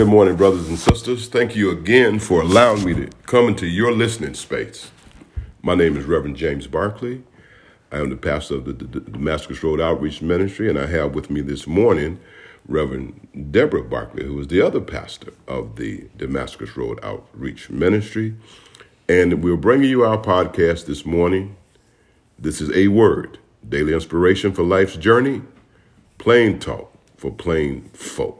Good morning, brothers and sisters. Thank you again for allowing me to come into your listening space. My name is Reverend James Barkley. I am the pastor of the, Damascus Road Outreach Ministry, and I have with me this morning Reverend Deborah Barkley, who is the other pastor of the Damascus Road Outreach Ministry. And we're bringing you our podcast this morning. This is A Word, daily inspiration for life's journey, plain talk for plain folk.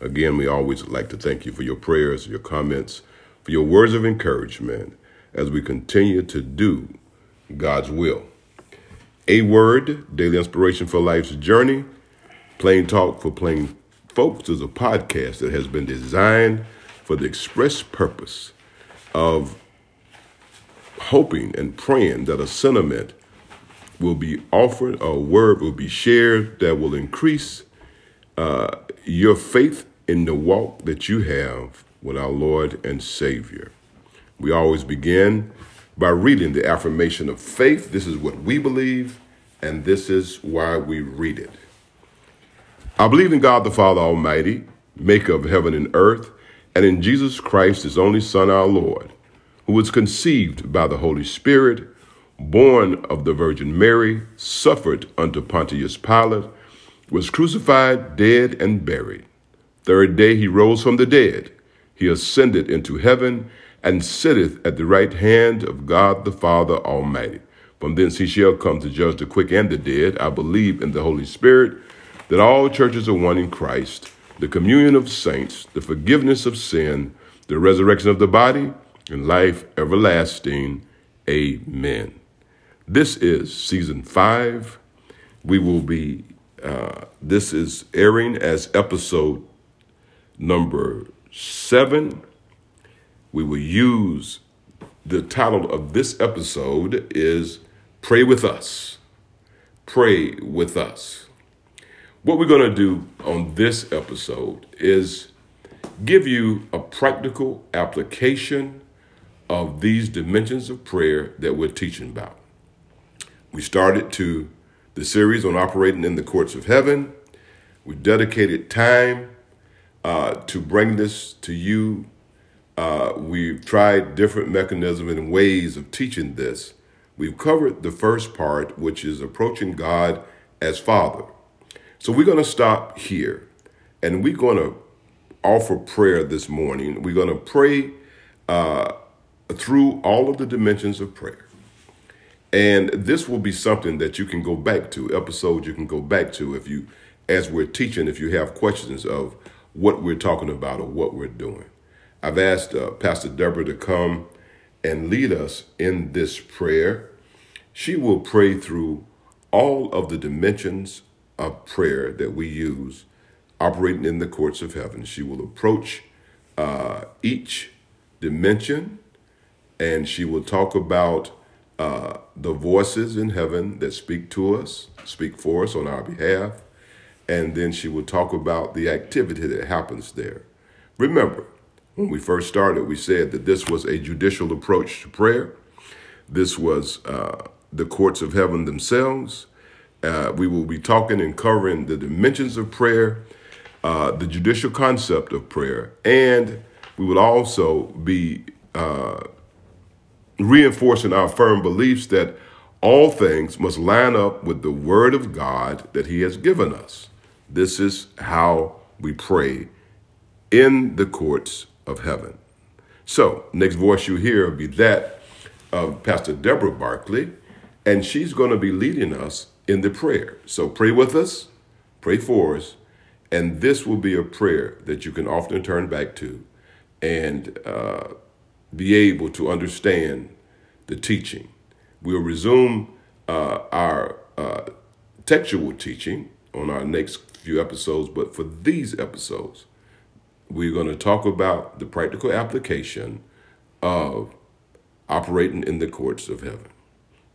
Again, we always like to thank you for your prayers, your comments, for your words of encouragement as we continue to do God's will. A Word, daily inspiration for life's journey, plain talk for plain folks is a podcast that has been designed for the express purpose of hoping and praying that a sentiment will be offered, a word will be shared that will increase uh, your faith in the walk that you have with our Lord and Savior. We always begin by reading the affirmation of faith. This is what we believe, and this is why we read it. I believe in God the Father Almighty, maker of heaven and earth, and in Jesus Christ, his only Son, our Lord, who was conceived by the Holy Spirit, born of the Virgin Mary, suffered under Pontius Pilate was crucified, dead, and buried. Third day he rose from the dead. He ascended into heaven and sitteth at the right hand of God the Father Almighty. From thence he shall come to judge the quick and the dead. I believe in the Holy Spirit, that all churches are one in Christ, the communion of saints, the forgiveness of sin, the resurrection of the body, and life everlasting. Amen. This is season five. We will be uh, this is airing as episode number seven. We will use the title of this episode is Pray with Us. Pray with Us. What we're going to do on this episode is give you a practical application of these dimensions of prayer that we're teaching about. We started to the series on operating in the courts of heaven. We dedicated time uh, to bring this to you. Uh, we've tried different mechanisms and ways of teaching this. We've covered the first part, which is approaching God as Father. So we're going to stop here and we're going to offer prayer this morning. We're going to pray uh, through all of the dimensions of prayer. And this will be something that you can go back to, episodes you can go back to if you, as we're teaching, if you have questions of what we're talking about or what we're doing. I've asked uh, Pastor Deborah to come and lead us in this prayer. She will pray through all of the dimensions of prayer that we use operating in the courts of heaven. She will approach uh, each dimension and she will talk about uh, the voices in heaven that speak to us, speak for us on our behalf, and then she will talk about the activity that happens there. Remember, when we first started, we said that this was a judicial approach to prayer. This was uh, the courts of heaven themselves. Uh, we will be talking and covering the dimensions of prayer, uh, the judicial concept of prayer, and we will also be uh, reinforcing our firm beliefs that all things must line up with the Word of God that He has given us. This is how we pray in the courts of heaven. So, next voice you hear will be that of Pastor Deborah Barkley, and she's going to be leading us in the prayer. So, pray with us, pray for us, and this will be a prayer that you can often turn back to and uh, be able to understand the teaching. We'll resume uh, our uh, textual teaching on our next few episodes, but for these episodes, we're going to talk about the practical application of operating in the courts of heaven.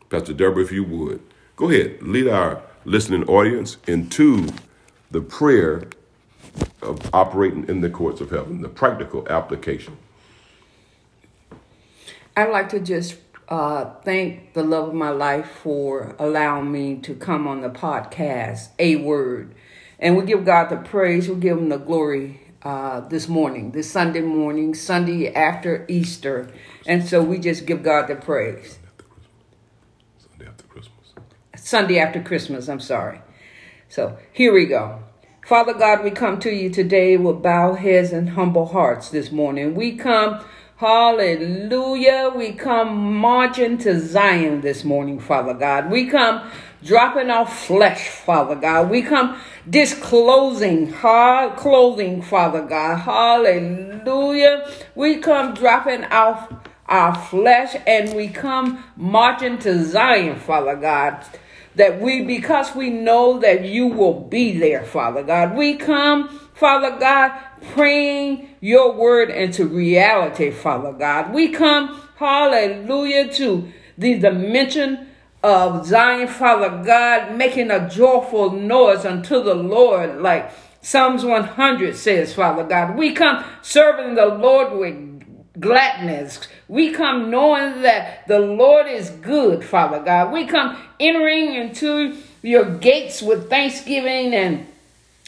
Pastor Deborah, if you would, go ahead, lead our listening audience into the prayer of operating in the courts of heaven, the practical application. I'd like to just uh, thank the love of my life for allowing me to come on the podcast, A Word. And we give God the praise, we give Him the glory uh, this morning, this Sunday morning, Sunday after Easter. And so we just give God the praise. Sunday after Christmas. Sunday after Christmas, I'm sorry. So here we go. Father God, we come to you today with bowed heads and humble hearts this morning. We come, hallelujah, we come marching to Zion this morning, Father God. We come dropping our flesh, Father God. We come disclosing hard clothing, Father God. Hallelujah. We come dropping our, our flesh and we come marching to Zion, Father God that we, because we know that you will be there, Father God, we come, Father God, praying your word into reality, Father God. We come, hallelujah, to the dimension of Zion, Father God, making a joyful noise unto the Lord, like Psalms 100 says, Father God. We come serving the Lord with gladness. We come knowing that the Lord is good, Father God. We come entering into your gates with thanksgiving and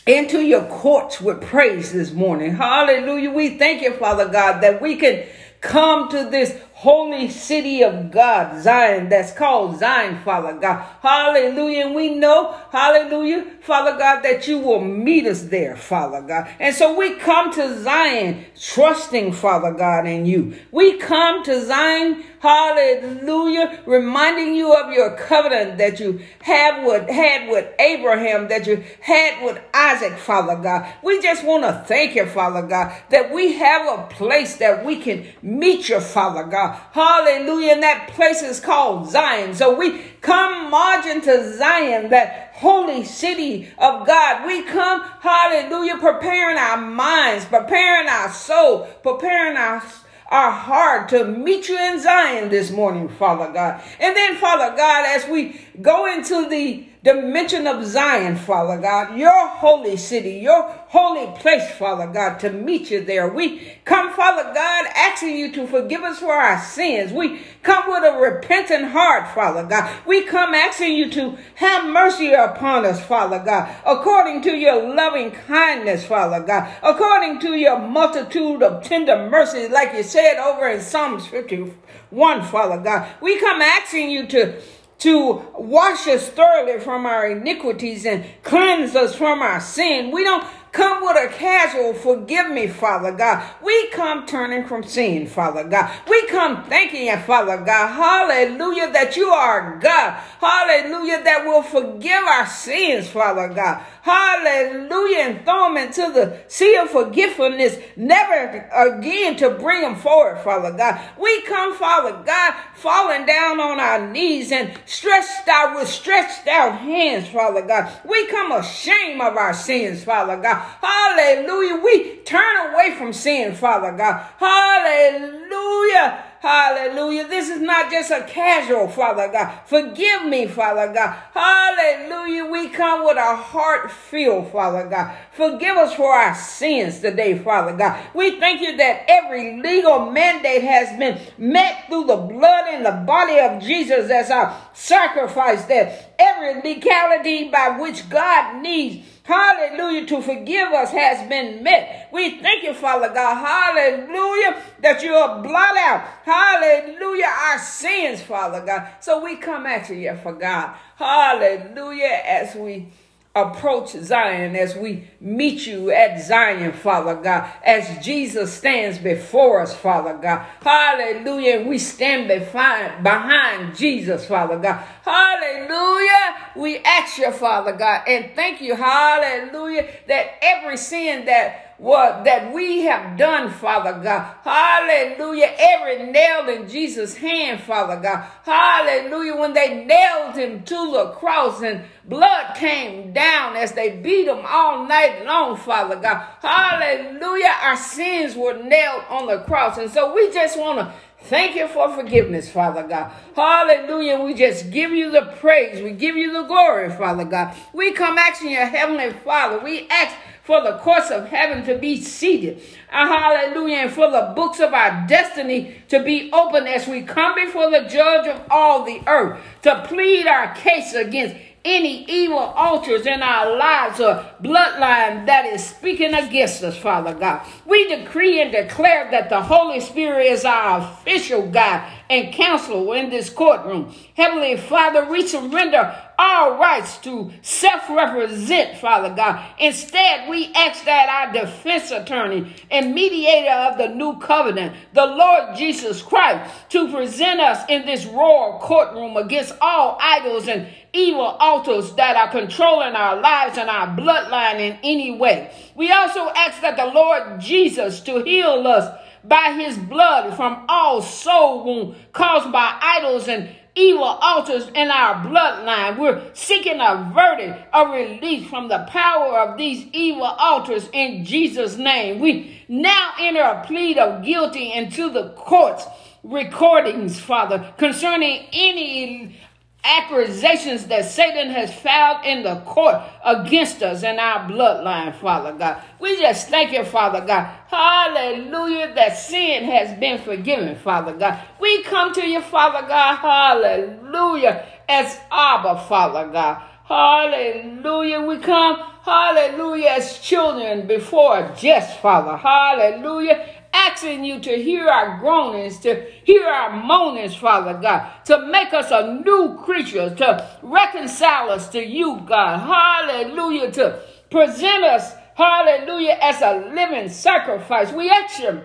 into your courts with praise this morning. Hallelujah. We thank you, Father God, that we can come to this holy city of God, Zion, that's called Zion, Father God. Hallelujah. And we know, hallelujah, Father God, that you will meet us there, Father God. And so we come to Zion trusting, Father God, in you. We come to Zion, hallelujah, reminding you of your covenant that you have with, had with Abraham, that you had with Isaac, Father God. We just want to thank you, Father God, that we have a place that we can meet you, Father God. Hallelujah. And that place is called Zion. So we come marching to Zion, that holy city of God. We come, hallelujah, preparing our minds, preparing our soul, preparing our our heart to meet you in Zion this morning, Father God. And then, Father God, as we go into the dimension of Zion, Father God, your holy city, your holy place, Father God, to meet you there. We come, Father God, asking you to forgive us for our sins. We come with a repentant heart, Father God. We come asking you to have mercy upon us, Father God, according to your loving kindness, Father God, according to your multitude of tender mercies, like you said over in Psalms 51, Father God. We come asking you to to wash us thoroughly from our iniquities and cleanse us from our sin. We don't come with a casual forgive me, Father God. We come turning from sin, Father God. We come thanking you, Father God. Hallelujah, that you are God. Hallelujah, that will forgive our sins, Father God. Hallelujah, and throw them into the sea of forgiveness, never again to bring them forward, Father God. We come, Father God, falling down on our knees and stretched out with stretched out hands, Father God. We come ashamed of our sins, Father God. Hallelujah. We turn away from sin, Father God. Hallelujah. Hallelujah. This is not just a casual, Father God. Forgive me, Father God. Hallelujah. We come with a heart filled, Father God. Forgive us for our sins today, Father God. We thank you that every legal mandate has been met through the blood and the body of Jesus as our sacrifice, that every legality by which God needs hallelujah, to forgive us has been met. We thank you, Father God, hallelujah, that you are blot out, hallelujah, our sins, Father God. So we come at you for God, hallelujah, as we approach Zion, as we meet you at Zion, Father God, as Jesus stands before us, Father God. Hallelujah. We stand behind, behind Jesus, Father God. Hallelujah. We ask you, Father God, and thank you, hallelujah, that every sin that what that we have done, Father God. Hallelujah. Every nail in Jesus' hand, Father God. Hallelujah. When they nailed him to the cross and blood came down as they beat him all night long, Father God. Hallelujah. Our sins were nailed on the cross. And so we just want to Thank you for forgiveness, Father God. Hallelujah. We just give you the praise. We give you the glory, Father God. We come asking your heavenly Father. We ask for the courts of heaven to be seated. Uh, hallelujah. And for the books of our destiny to be open as we come before the judge of all the earth to plead our case against any evil altars in our lives or bloodline that is speaking against us, Father God. We decree and declare that the Holy Spirit is our official guide and counselor in this courtroom. Heavenly Father, we surrender our rights to self represent, Father God. Instead, we ask that our defense attorney and mediator of the new covenant, the Lord Jesus Christ, to present us in this royal courtroom against all idols and evil altars that are controlling our lives and our bloodline in any way. We also ask that the Lord Jesus to heal us by his blood from all soul wound caused by idols and evil altars in our bloodline. We're seeking a verdict, a release from the power of these evil altars in Jesus' name. We now enter a plea of guilty into the courts recordings, Father, concerning any accusations that Satan has filed in the court against us and our bloodline, Father God. We just thank you, Father God. Hallelujah, that sin has been forgiven, Father God. We come to you, Father God, hallelujah, as Abba, Father God. Hallelujah. We come, hallelujah, as children before just, Father. Hallelujah asking you to hear our groanings, to hear our moanings, Father God, to make us a new creature, to reconcile us to you, God. Hallelujah. To present us, hallelujah, as a living sacrifice. We ask you,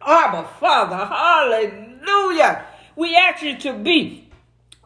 Abba, Father, hallelujah. We ask you to be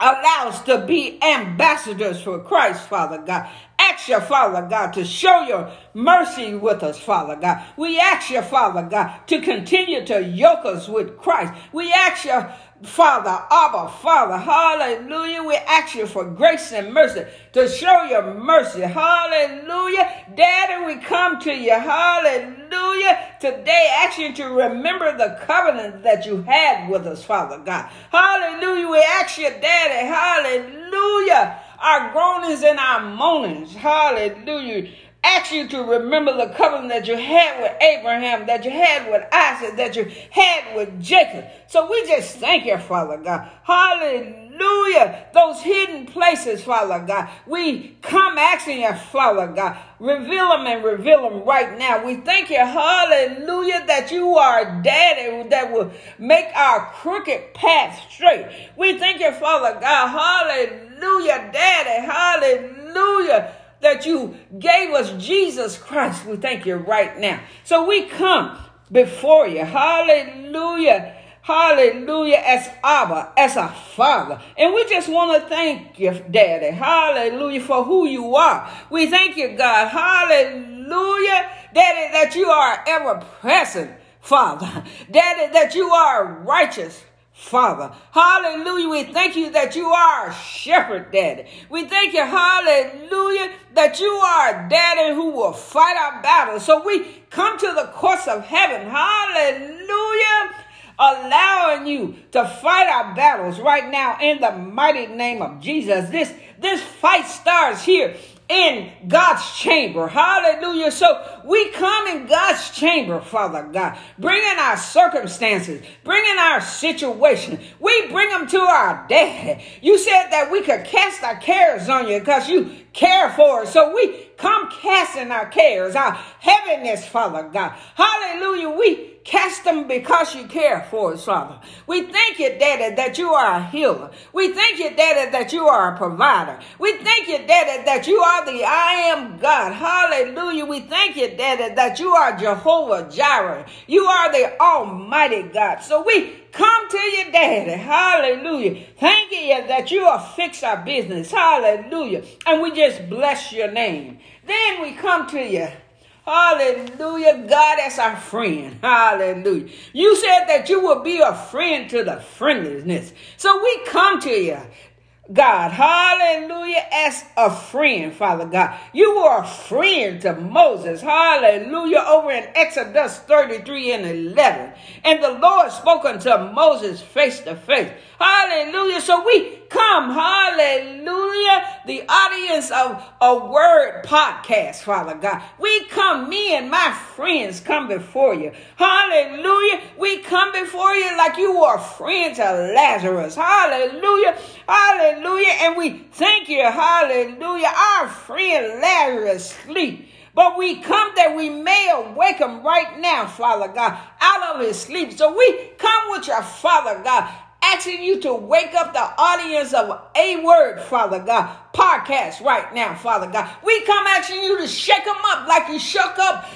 allow us to be ambassadors for Christ, Father God. Ask your Father God to show your mercy with us, Father God. We ask you, Father God, to continue to yoke us with Christ. We ask you, Father, Abba, Father, hallelujah. We ask you for grace and mercy to show your mercy, hallelujah. Daddy, we come to you, hallelujah. Today, ask you to remember the covenant that you had with us, Father God, hallelujah. We ask you, Daddy, hallelujah. Our groanings and our moanings, hallelujah ask you to remember the covenant that you had with Abraham, that you had with Isaac, that you had with Jacob. So we just thank you, Father God. Hallelujah. Those hidden places, Father God. We come asking you, Father God. Reveal them and reveal them right now. We thank you, hallelujah, that you are daddy that will make our crooked path straight. We thank you, Father God. Hallelujah, daddy. Hallelujah that you gave us Jesus Christ. We thank you right now. So we come before you. Hallelujah. Hallelujah. As Abba, as a father. And we just want to thank you, Daddy. Hallelujah for who you are. We thank you, God. Hallelujah. Daddy, that you are ever present, Father. Daddy, that you are righteous. Father. Hallelujah. We thank you that you are a shepherd, Daddy. We thank you, hallelujah, that you are a daddy who will fight our battles. So we come to the courts of heaven. Hallelujah. Allowing you to fight our battles right now in the mighty name of Jesus. This, this fight starts here in God's chamber. Hallelujah. So we come in God's chamber, Father God, bringing our circumstances, bringing our situation. We bring them to our dad. You said that we could cast our cares on you because you care for us. So we come casting our cares, our heaviness, Father God. Hallelujah. We Cast them because you care for us, Father. We thank you, Daddy, that you are a healer. We thank you, Daddy, that you are a provider. We thank you, Daddy, that you are the I am God. Hallelujah. We thank you, Daddy, that you are Jehovah Jireh. You are the Almighty God. So we come to you, Daddy. Hallelujah. Thank you that you are fix our business. Hallelujah. And we just bless your name. Then we come to you Hallelujah. God as our friend. Hallelujah. You said that you will be a friend to the friendlessness. So we come to you. God, hallelujah, as a friend, Father God. You were a friend to Moses, hallelujah, over in Exodus 33 and 11. And the Lord spoke unto Moses face to face. Hallelujah. So we come, hallelujah, the audience of a word podcast, Father God. We come, me and my friends come before you. Hallelujah. We come before you like you were friends friend to Lazarus. Hallelujah. Hallelujah. And we thank you. Hallelujah. Our friend Lazarus sleep. But we come that we may Isaiah, wake him right now, Father God, out of his sleep. So we come with your Father God, asking you to wake up the audience of a word, Father God, podcast right now, Father God. We come asking you to shake them up like you shook up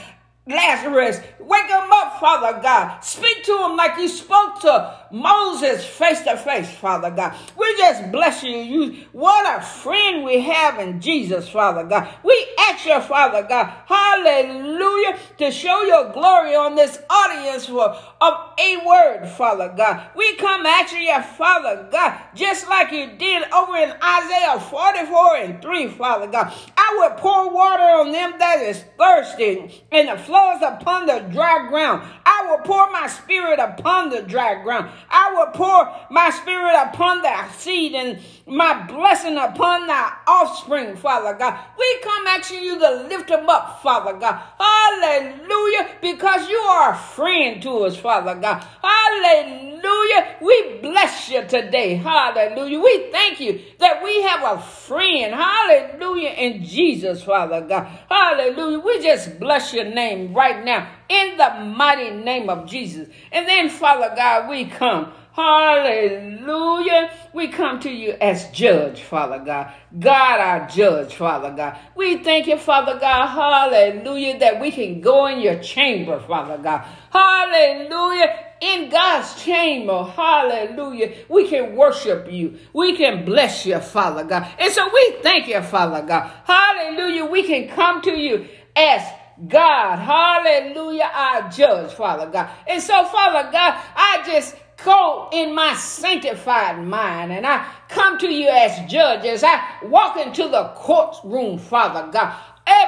Lazarus. Wake him up, Father God. Speak to him like you spoke to Moses face to face, Father God. We just bless you. What a friend we have in Jesus, Father God. We ask you, Father God, hallelujah, to show your glory on this audience for, of a word, Father God. We come at you, Father God, just like you did over in Isaiah 44 and 3, Father God. I will pour water on them that is thirsty and the upon the dry ground. I will pour my spirit upon the dry ground. I will pour my spirit upon thy seed and my blessing upon thy offspring, Father God. We come asking you to lift them up, Father God. Hallelujah. Because you are a friend to us, Father God. Hallelujah. We bless you today. Hallelujah. We thank you that we have a friend. Hallelujah. In Jesus, Father God. Hallelujah. We just bless your name right now in the mighty name of Jesus. And then, Father God, we come. Hallelujah. We come to you as judge, Father God. God, our judge, Father God. We thank you, Father God. Hallelujah. That we can go in your chamber, Father God. Hallelujah. In God's chamber, hallelujah, we can worship you. We can bless you, Father God. And so we thank you, Father God. Hallelujah. We can come to you as God, hallelujah, I judge, Father God. And so, Father God, I just go in my sanctified mind and I come to you as judge as I walk into the courtroom, Father God.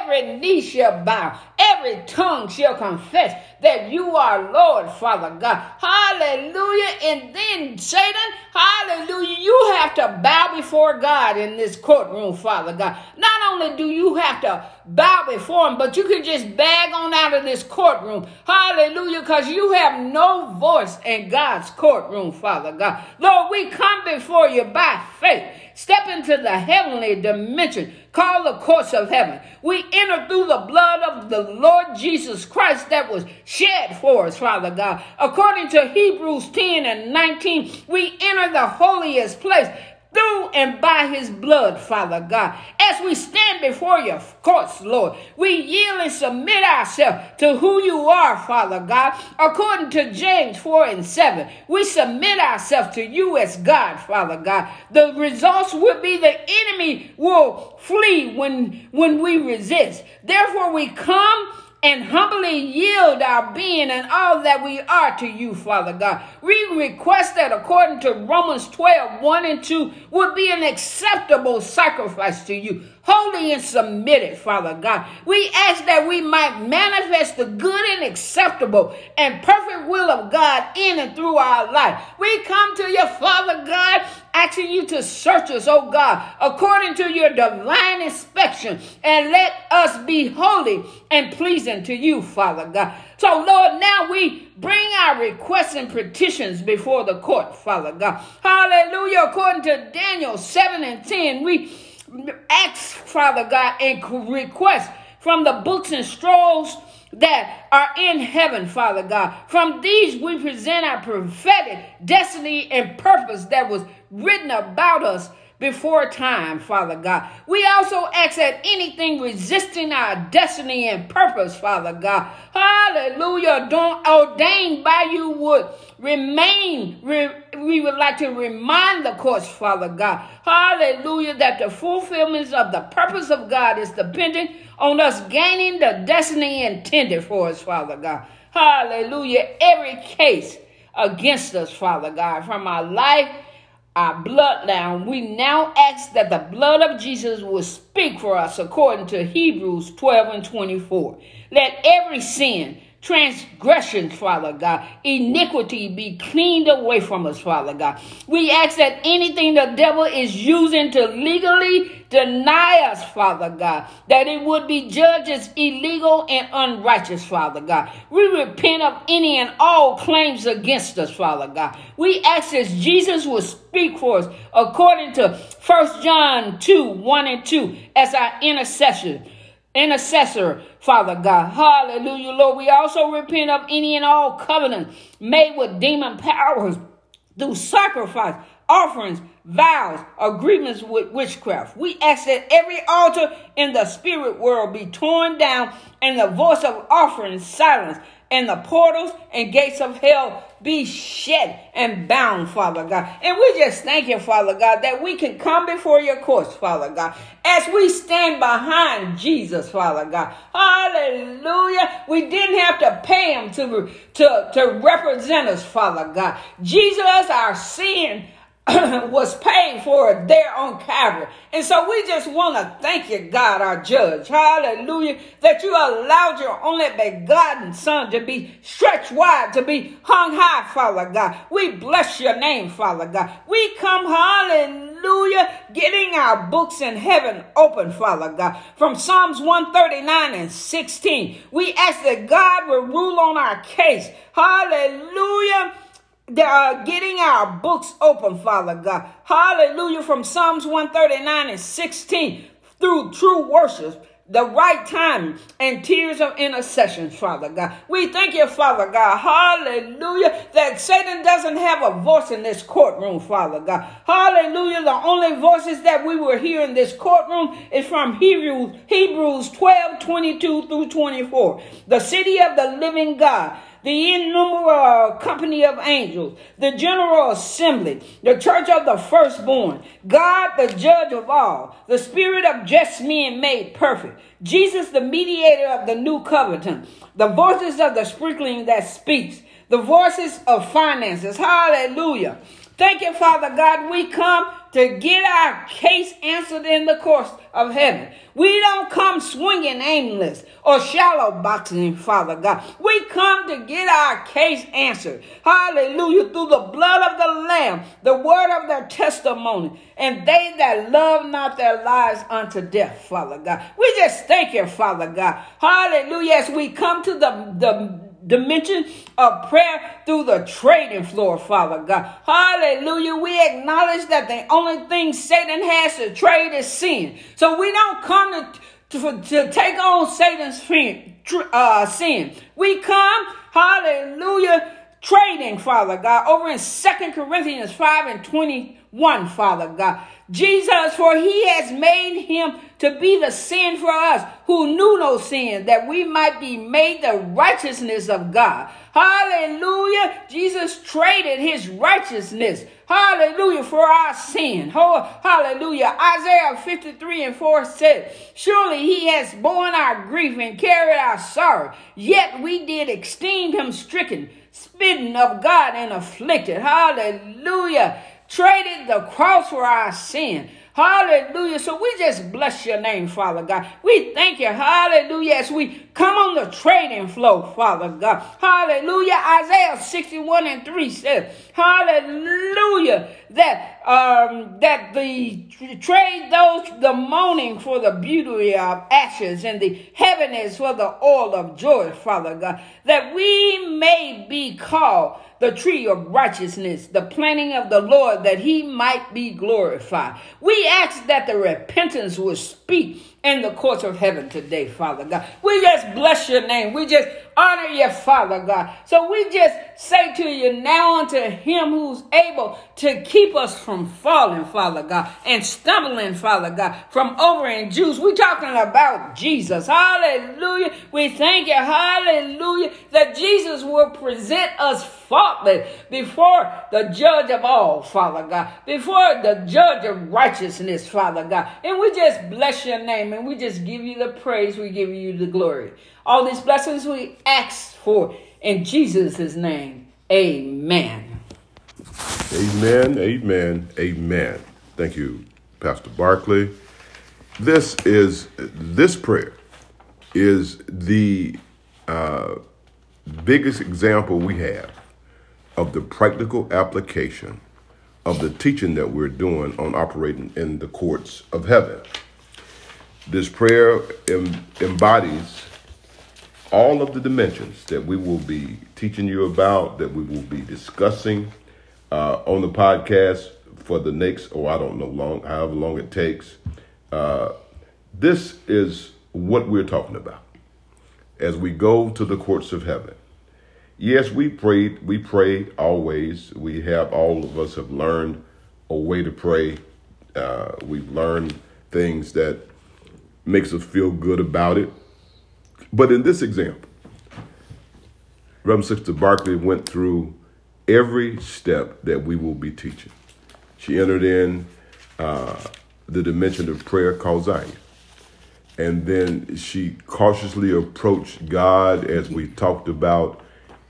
Every knee shall bow, every tongue shall confess that you are Lord, Father God. Hallelujah. And then, Satan, hallelujah, you have to bow before God in this courtroom, Father God. Not only do you have to bow before him, but you can just bag on out of this courtroom. Hallelujah, because you have no voice in God's courtroom, Father God. Lord, we come before you by faith. Step into the heavenly dimension Call the courts of heaven. We enter through the blood of the Lord Jesus Christ that was shed for us, Father God. According to Hebrews 10 and 19, we enter the holiest place through and by his blood, Father God. As we stand before your courts, Lord, we yield and submit ourselves to who you are, Father God. According to James 4 and 7, we submit ourselves to you as God, Father God. The results will be the enemy will flee when, when we resist. Therefore, we come and humbly yield our being and all that we are to you, Father God. We request that according to Romans 12, 1 and 2, would be an acceptable sacrifice to you, holy and submitted, Father God. We ask that we might manifest the good and acceptable and perfect will of God in and through our life. We come to you, Father God, asking you to search us, oh God, according to your divine inspection, and let us be holy and pleasing to you, Father God. So, Lord, now we bring our requests and petitions before the court, Father God. Hallelujah. According to Daniel 7 and 10, we ask, Father God, and request from the books and scrolls that are in heaven, Father God. From these we present our prophetic destiny and purpose that was written about us before time, Father God. We also ask that anything resisting our destiny and purpose, Father God, hallelujah, don't ordained by you would remain. we would like to remind the course, Father God, hallelujah, that the fulfillment of the purpose of God is dependent on us gaining the destiny intended for us, Father God. Hallelujah. Every case against us, Father God, from our life our bloodline, we now ask that the blood of Jesus will speak for us according to Hebrews 12 and 24. Let every sin, transgression, Father God, iniquity be cleaned away from us, Father God. We ask that anything the devil is using to legally deny us, Father God, that it would be judged as illegal and unrighteous, Father God. We repent of any and all claims against us, Father God. We ask that Jesus will speak for us according to 1 John 2 1 and 2 as our intercession intercessor, Father God. Hallelujah, Lord. We also repent of any and all covenants made with demon powers through sacrifice, offerings, vows, agreements with witchcraft. We ask that every altar in the spirit world be torn down and the voice of offering silenced and the portals and gates of hell be shut and bound, Father God. And we just thank you, Father God, that we can come before your courts, Father God, as we stand behind Jesus, Father God. Hallelujah. We didn't have to pay him to, to, to represent us, Father God. Jesus, our sin, was paid for there on Calvary. And so we just want to thank you, God, our judge. Hallelujah. That you allowed your only begotten son to be stretched wide, to be hung high, Father God. We bless your name, Father God. We come, hallelujah, getting our books in heaven open, Father God. From Psalms 139 and 16, we ask that God will rule on our case. Hallelujah uh, getting our books open, Father God. Hallelujah. From Psalms 139 and 16 through true worship the right time and tears of intercession, Father God. We thank you, Father God. Hallelujah. That Satan doesn't have a voice in this courtroom, Father God. Hallelujah. The only voices that we will hear in this courtroom is from Hebrews, Hebrews 12, 22 through 24. The city of the living God the innumerable company of angels, the general assembly, the church of the firstborn, God the judge of all, the spirit of just men made perfect, Jesus the mediator of the new covenant, the voices of the sprinkling that speaks, the voices of finances. Hallelujah. Thank you, Father God. We come to get our case answered in the course of heaven. We don't come swinging aimless or shallow boxing, Father God. We come to get our case answered. Hallelujah. Through the blood of the Lamb, the word of their testimony, and they that love not their lives unto death, Father God. We just thank you, Father God. Hallelujah. As we come to the, the dimension of prayer through the trading floor, Father God. Hallelujah. We acknowledge that the only thing Satan has to trade is sin. So we don't come to, to, to take on Satan's uh, sin. We come, hallelujah, trading, Father God, over in Second Corinthians 5 and 21, Father God. Jesus, for he has made him to be the sin for us who knew no sin, that we might be made the righteousness of God. Hallelujah. Jesus traded his righteousness. Hallelujah for our sin. Hallelujah. Isaiah 53 and 4 said, Surely he has borne our grief and carried our sorrow. Yet we did esteem him stricken, smitten of God and afflicted. Hallelujah traded the cross for our sin. Hallelujah. So we just bless your name, Father God. We thank you. Hallelujah. As we come on the trading floor, Father God. Hallelujah. Isaiah 61 and 3 says, Hallelujah. That um that the trade those the mourning for the beauty of ashes and the heaviness for the oil of joy, Father God. That we may called the tree of righteousness, the planting of the Lord, that he might be glorified. We ask that the repentance will speak in the courts of heaven today, Father God. We just bless your name. We just honor your Father God. So we just say to you now unto him who's able to keep us from falling, Father God, and stumbling, Father God, from over in Jude. We're talking about Jesus. Hallelujah. We thank you, hallelujah, that Jesus will present us faultless before the judge of all, Father God, before the judge of righteousness, Father God. And we just bless your name and we just give you the praise, we give you the glory. All these blessings we ask for in Jesus' name. Amen. Amen, amen, amen. Thank you, Pastor Barkley. This is this prayer is the uh, biggest example we have of the practical application of the teaching that we're doing on operating in the courts of heaven. This prayer em- embodies all of the dimensions that we will be teaching you about, that we will be discussing uh, on the podcast for the next, or oh, I don't know, long, however long it takes. Uh, this is what we're talking about as we go to the courts of heaven. Yes, we prayed, we pray always. We have all of us have learned a way to pray. Uh, we've learned things that makes us feel good about it. But in this example, Reverend Sister Barkley went through every step that we will be teaching. She entered in uh, the dimension of prayer called Zion. And then she cautiously approached God as we talked about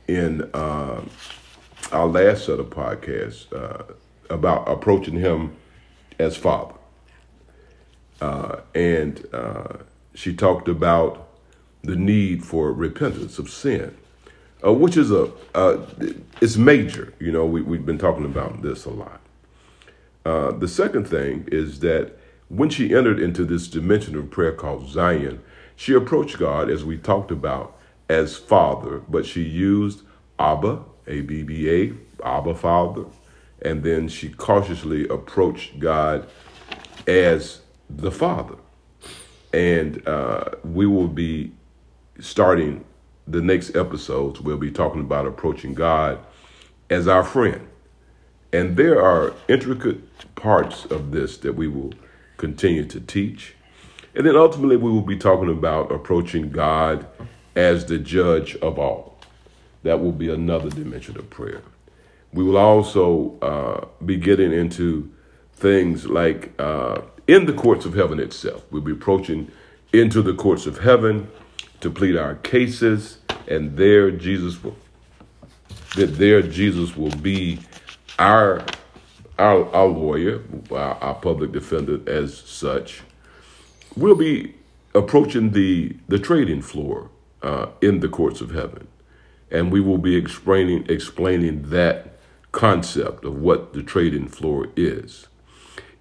in uh, our last set of podcasts uh, about approaching Him as Father. Uh, and uh, she talked about the need for repentance of sin, uh, which is a uh, it's major. You know, we, we've been talking about this a lot. Uh, the second thing is that when she entered into this dimension of prayer called Zion, she approached God as we talked about as Father, but she used Abba, A B B A, Abba Father, and then she cautiously approached God as the Father. And uh, we will be starting the next episodes, we'll be talking about approaching God as our friend. And there are intricate parts of this that we will continue to teach. And then ultimately, we will be talking about approaching God as the judge of all. That will be another dimension of prayer. We will also uh, be getting into things like uh, in the courts of heaven itself. We'll be approaching into the courts of heaven to plead our cases, and there Jesus will that there Jesus will be our our, our lawyer, our, our public defender as such. We'll be approaching the the trading floor uh, in the courts of heaven, and we will be explaining explaining that concept of what the trading floor is.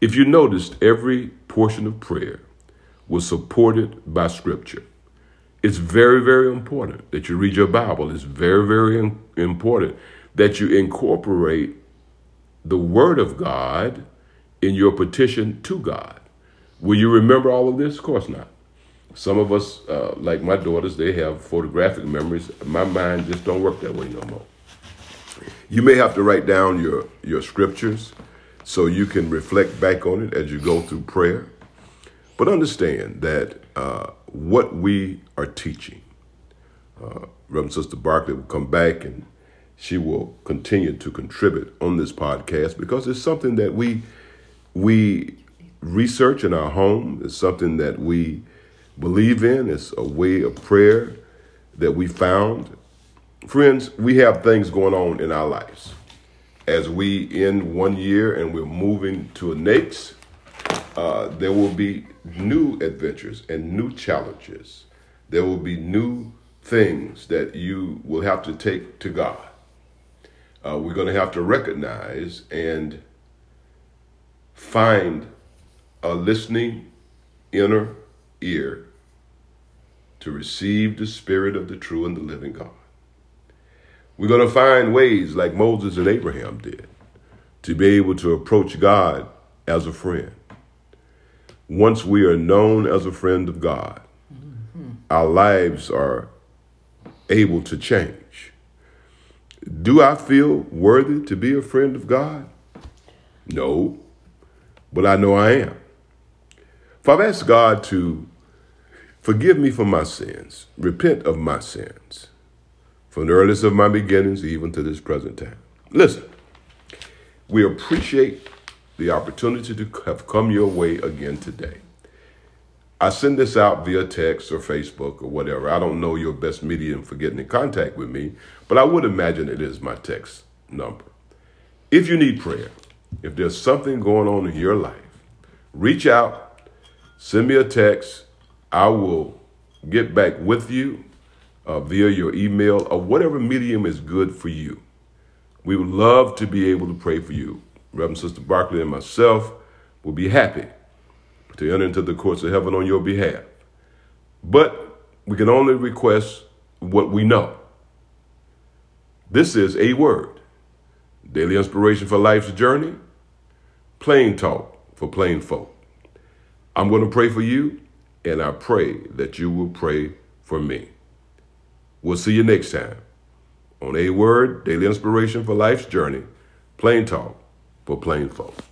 If you noticed, every portion of prayer was supported by scripture. It's very, very important that you read your Bible. It's very, very important that you incorporate the Word of God in your petition to God. Will you remember all of this? Of course not. Some of us, uh, like my daughters, they have photographic memories. My mind just don't work that way no more. You may have to write down your, your scriptures so you can reflect back on it as you go through prayer. But understand that uh, what we are teaching, uh, Reverend Sister Barkley will come back and she will continue to contribute on this podcast because it's something that we we research in our home. It's something that we believe in. It's a way of prayer that we found. Friends, we have things going on in our lives. As we end one year and we're moving to a next, uh, there will be new adventures and new challenges. There will be new things that you will have to take to God. Uh, we're going to have to recognize and find a listening inner ear to receive the spirit of the true and the living God. We're going to find ways like Moses and Abraham did to be able to approach God as a friend. Once we are known as a friend of God, mm-hmm. our lives are able to change. Do I feel worthy to be a friend of God? No, but I know I am. If I've asked God to forgive me for my sins, repent of my sins, from the earliest of my beginnings even to this present time. Listen, we appreciate the opportunity to have come your way again today. I send this out via text or Facebook or whatever. I don't know your best medium for getting in contact with me, but I would imagine it is my text number. If you need prayer, if there's something going on in your life, reach out, send me a text. I will get back with you uh, via your email or whatever medium is good for you. We would love to be able to pray for you. Reverend Sister Barkley and myself will be happy to enter into the courts of heaven on your behalf. But we can only request what we know. This is a word. Daily inspiration for life's journey. Plain talk for plain folk. I'm going to pray for you and I pray that you will pray for me. We'll see you next time on A Word Daily Inspiration for Life's Journey. Plain talk for plain folk.